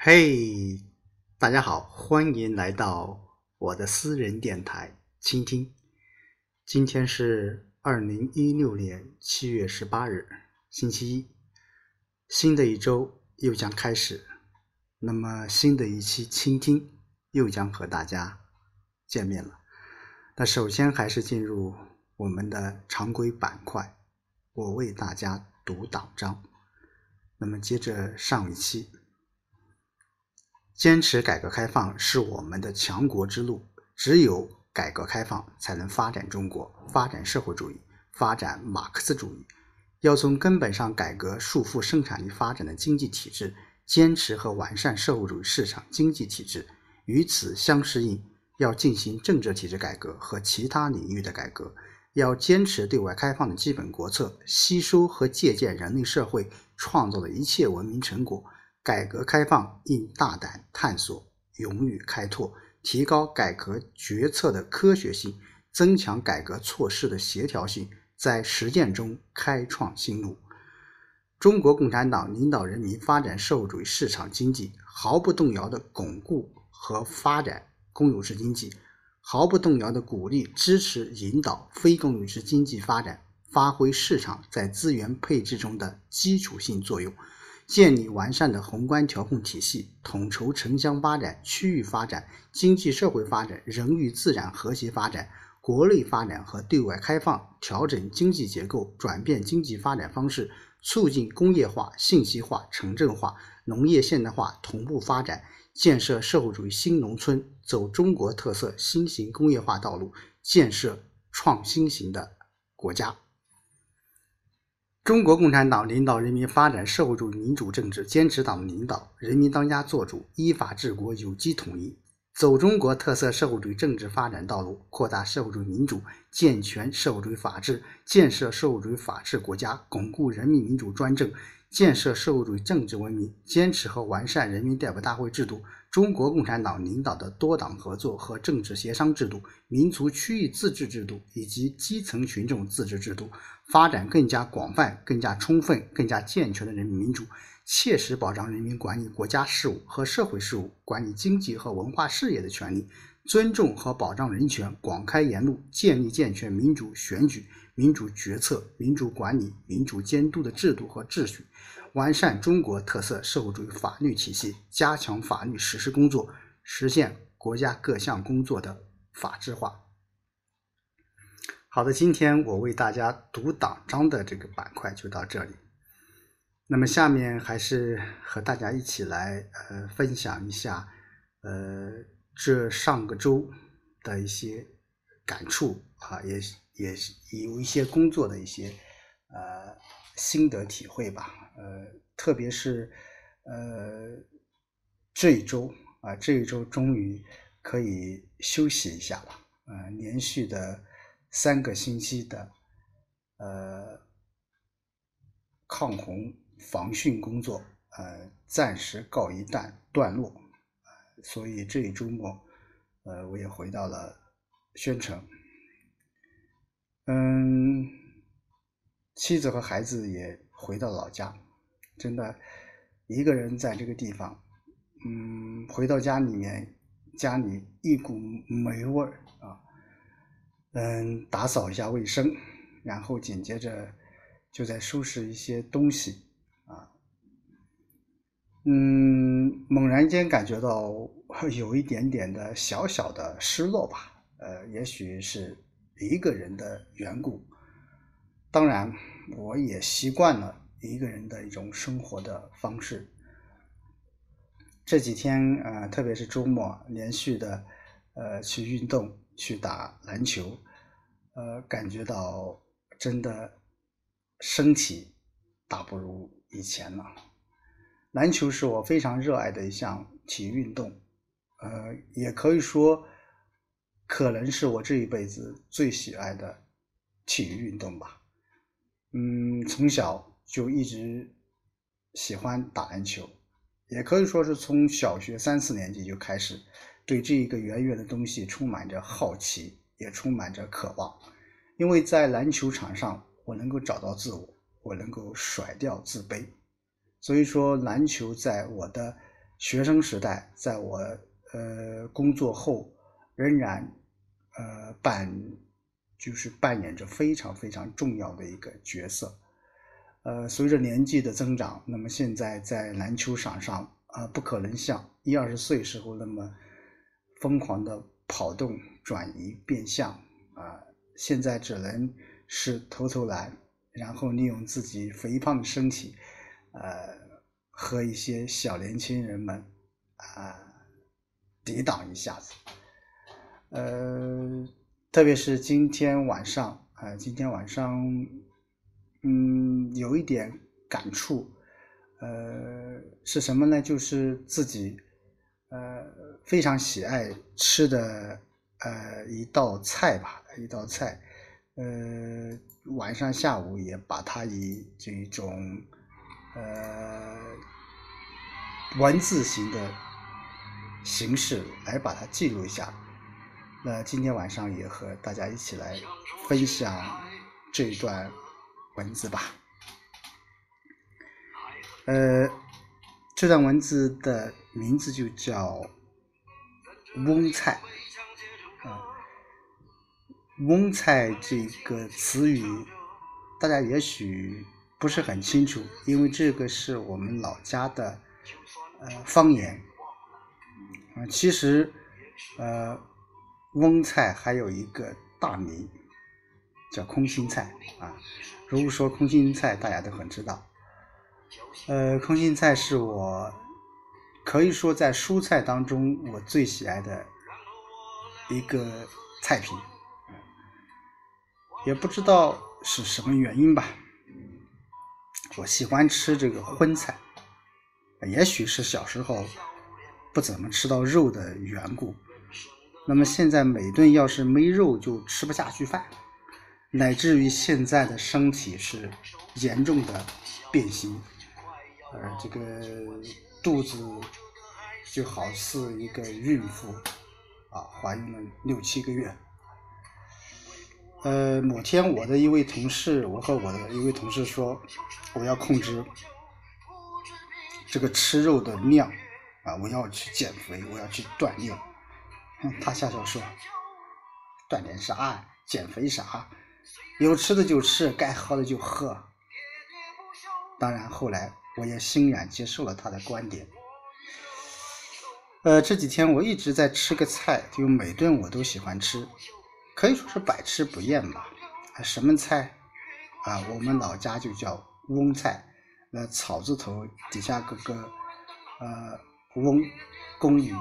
嘿，大家好，欢迎来到我的私人电台倾听。今天是二零一六年七月十八日，星期一，新的一周又将开始。那么，新的一期倾听又将和大家见面了。那首先还是进入我们的常规板块，我为大家读党章。那么，接着上一期。坚持改革开放是我们的强国之路，只有改革开放才能发展中国，发展社会主义，发展马克思主义。要从根本上改革束缚生产力发展的经济体制，坚持和完善社会主义市场经济体制。与此相适应，要进行政治体制改革和其他领域的改革。要坚持对外开放的基本国策，吸收和借鉴人类社会创造的一切文明成果。改革开放应大胆探索、勇于开拓，提高改革决策的科学性，增强改革措施的协调性，在实践中开创新路。中国共产党领导人民发展社会主义市场经济，毫不动摇地巩固和发展公有制经济，毫不动摇地鼓励、支持、引导非公有制经济发展，发挥市场在资源配置中的基础性作用。建立完善的宏观调控体系，统筹城乡发展、区域发展、经济社会发展、人与自然和谐发展、国内发展和对外开放，调整经济结构，转变经济发展方式，促进工业化、信息化、城镇化、农业现代化同步发展，建设社会主义新农村，走中国特色新型工业化道路，建设创新型的国家。中国共产党领导人民发展社会主义民主政治，坚持党的领导，人民当家作主，依法治国，有机统一，走中国特色社会主义政治发展道路，扩大社会主义民主，健全社会主义法治，建设社会主义法治国家，巩固人民民主专政。建设社会主义政治文明，坚持和完善人民代表大会制度、中国共产党领导的多党合作和政治协商制度、民族区域自治制度以及基层群众自治制度，发展更加广泛、更加充分、更加健全的人民民主，切实保障人民管理国家事务和社会事务、管理经济和文化事业的权利，尊重和保障人权，广开言路，建立健全民主选举。民主决策、民主管理、民主监督的制度和秩序，完善中国特色社会主义法律体系，加强法律实施工作，实现国家各项工作的法治化。好的，今天我为大家读党章的这个板块就到这里。那么下面还是和大家一起来呃分享一下呃这上个周的一些感触啊，也。也有一些工作的一些呃心得体会吧，呃，特别是呃这一周啊，这一周终于可以休息一下了，呃，连续的三个星期的呃抗洪防汛工作呃暂时告一段段落，所以这一周末呃我也回到了宣城。嗯，妻子和孩子也回到老家，真的一个人在这个地方，嗯，回到家里面，家里一股霉味儿啊，嗯，打扫一下卫生，然后紧接着就在收拾一些东西啊，嗯，猛然间感觉到有一点点的小小的失落吧，呃，也许是。一个人的缘故，当然我也习惯了一个人的一种生活的方式。这几天呃，特别是周末，连续的呃去运动，去打篮球，呃，感觉到真的身体大不如以前了。篮球是我非常热爱的一项体育运动，呃，也可以说。可能是我这一辈子最喜爱的体育运动吧。嗯，从小就一直喜欢打篮球，也可以说是从小学三四年级就开始对这一个远远的东西充满着好奇，也充满着渴望。因为在篮球场上，我能够找到自我，我能够甩掉自卑。所以说，篮球在我的学生时代，在我呃工作后，仍然呃扮就是扮演着非常非常重要的一个角色。呃，随着年纪的增长，那么现在在篮球场上啊，不可能像一二十岁时候那么疯狂的跑动、转移、变向啊，现在只能是投投篮，然后利用自己肥胖的身体，呃。和一些小年轻人们啊抵挡一下子，呃，特别是今天晚上啊，今天晚上，嗯，有一点感触，呃，是什么呢？就是自己呃非常喜爱吃的呃一道菜吧，一道菜，呃，晚上下午也把它以这种。呃，文字型的形式来把它记录一下。那今天晚上也和大家一起来分享这一段文字吧。呃，这段文字的名字就叫“翁菜”。啊，“翁菜”这个词语，大家也许。不是很清楚，因为这个是我们老家的呃方言。啊，其实呃，翁菜还有一个大名叫空心菜啊。如果说空心菜，大家都很知道。呃，空心菜是我可以说在蔬菜当中我最喜爱的一个菜品。也不知道是什么原因吧。我喜欢吃这个荤菜，也许是小时候不怎么吃到肉的缘故。那么现在每顿要是没肉就吃不下去饭，乃至于现在的身体是严重的变形，呃，这个肚子就好似一个孕妇啊，怀孕了六七个月。呃，某天我的一位同事，我和我的一位同事说，我要控制这个吃肉的量啊，我要去减肥，我要去锻炼。他笑笑说：“锻炼啥？减肥啥？有吃的就吃，该喝的就喝。”当然，后来我也欣然接受了他的观点。呃，这几天我一直在吃个菜，就每顿我都喜欢吃。可以说是百吃不厌吧。什么菜啊？我们老家就叫翁菜，那草字头底下个个呃翁公鱼。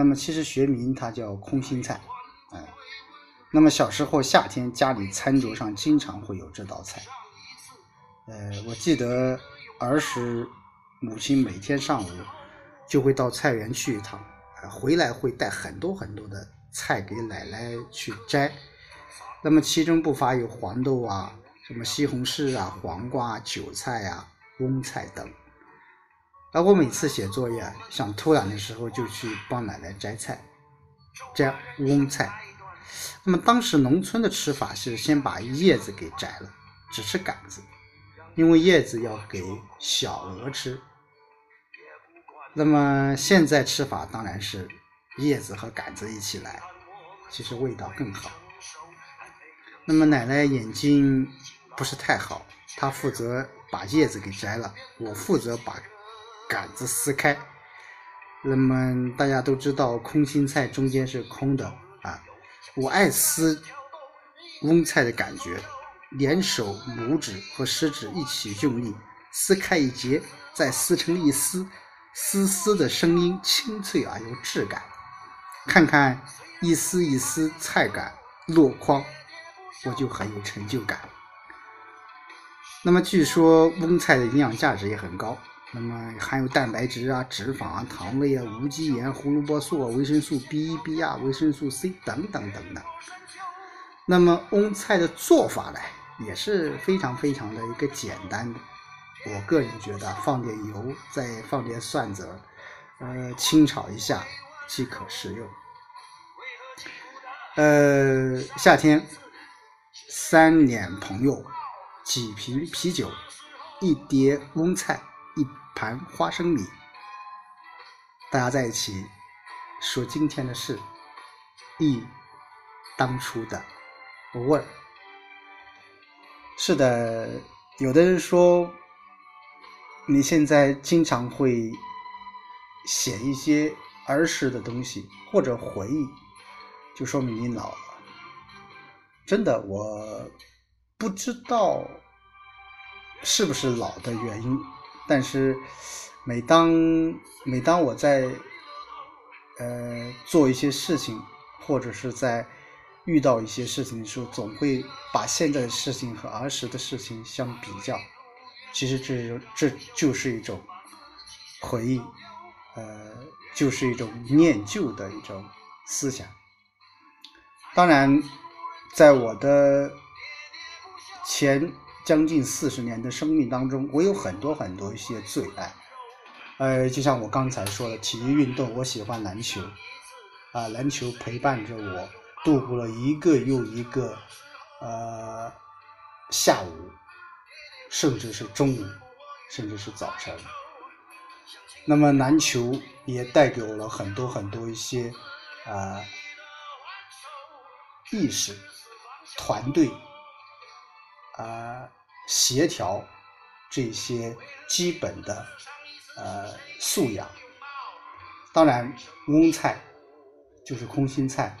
那么其实学名它叫空心菜，啊。那么小时候夏天家里餐桌上经常会有这道菜。呃，我记得儿时母亲每天上午就会到菜园去一趟，回来会带很多很多的。菜给奶奶去摘，那么其中不乏有黄豆啊、什么西红柿啊、黄瓜、韭菜啊、翁菜等。而我每次写作业想偷懒的时候，就去帮奶奶摘菜，摘翁菜。那么当时农村的吃法是先把叶子给摘了，只吃杆子，因为叶子要给小鹅吃。那么现在吃法当然是。叶子和杆子一起来，其实味道更好。那么奶奶眼睛不是太好，她负责把叶子给摘了，我负责把杆子撕开。那么大家都知道，空心菜中间是空的啊。我爱撕翁菜的感觉，连手拇指和食指一起用力撕开一截，再撕成一丝，丝丝的声音清脆而有质感。看看一丝一丝菜杆落筐，我就很有成就感。那么据说翁菜的营养价值也很高，那么含有蛋白质啊、脂肪啊、糖类啊、无机盐、胡萝卜素啊、维生素 B 一、B 二、维生素 C 等等等等。那么翁菜的做法呢，也是非常非常的一个简单的。我个人觉得放点油，再放点蒜子，呃，清炒一下即可食用。呃，夏天，三两朋友，几瓶啤酒，一碟翁菜，盘花生米，大家在一起说今天的事，忆当初的味儿。是的，有的人说你现在经常会写一些儿时的东西或者回忆，就说明你老了。真的，我不知道是不是老的原因，但是每当每当我在呃做一些事情，或者是在。遇到一些事情的时候，总会把现在的事情和儿时的事情相比较。其实这这就是一种回忆，呃，就是一种念旧的一种思想。当然，在我的前将近四十年的生命当中，我有很多很多一些最爱。呃，就像我刚才说的，体育运动，我喜欢篮球，啊，篮球陪伴着我。度过了一个又一个，呃，下午，甚至是中午，甚至是早晨。那么篮球也带给我了很多很多一些啊意识、团队啊协调这些基本的呃素养。当然，翁菜就是空心菜。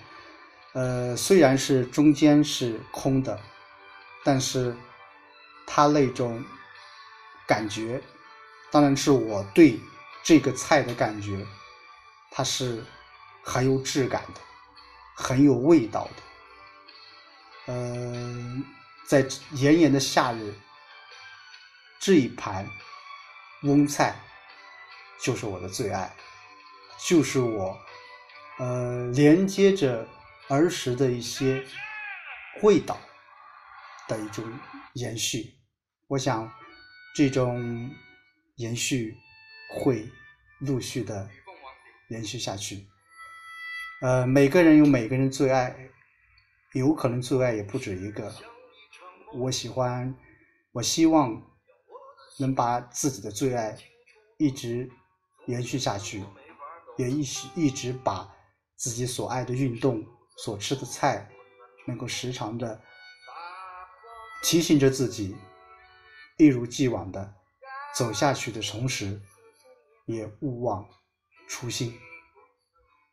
呃，虽然是中间是空的，但是它那种感觉，当然是我对这个菜的感觉，它是很有质感的，很有味道的。嗯，在炎炎的夏日，这一盘翁菜就是我的最爱，就是我呃连接着。儿时的一些味道的一种延续，我想这种延续会陆续的延续下去。呃，每个人有每个人最爱，有可能最爱也不止一个。我喜欢，我希望能把自己的最爱一直延续下去，也一一直把自己所爱的运动。所吃的菜，能够时常的提醒着自己，一如既往的走下去的同时，也勿忘初心。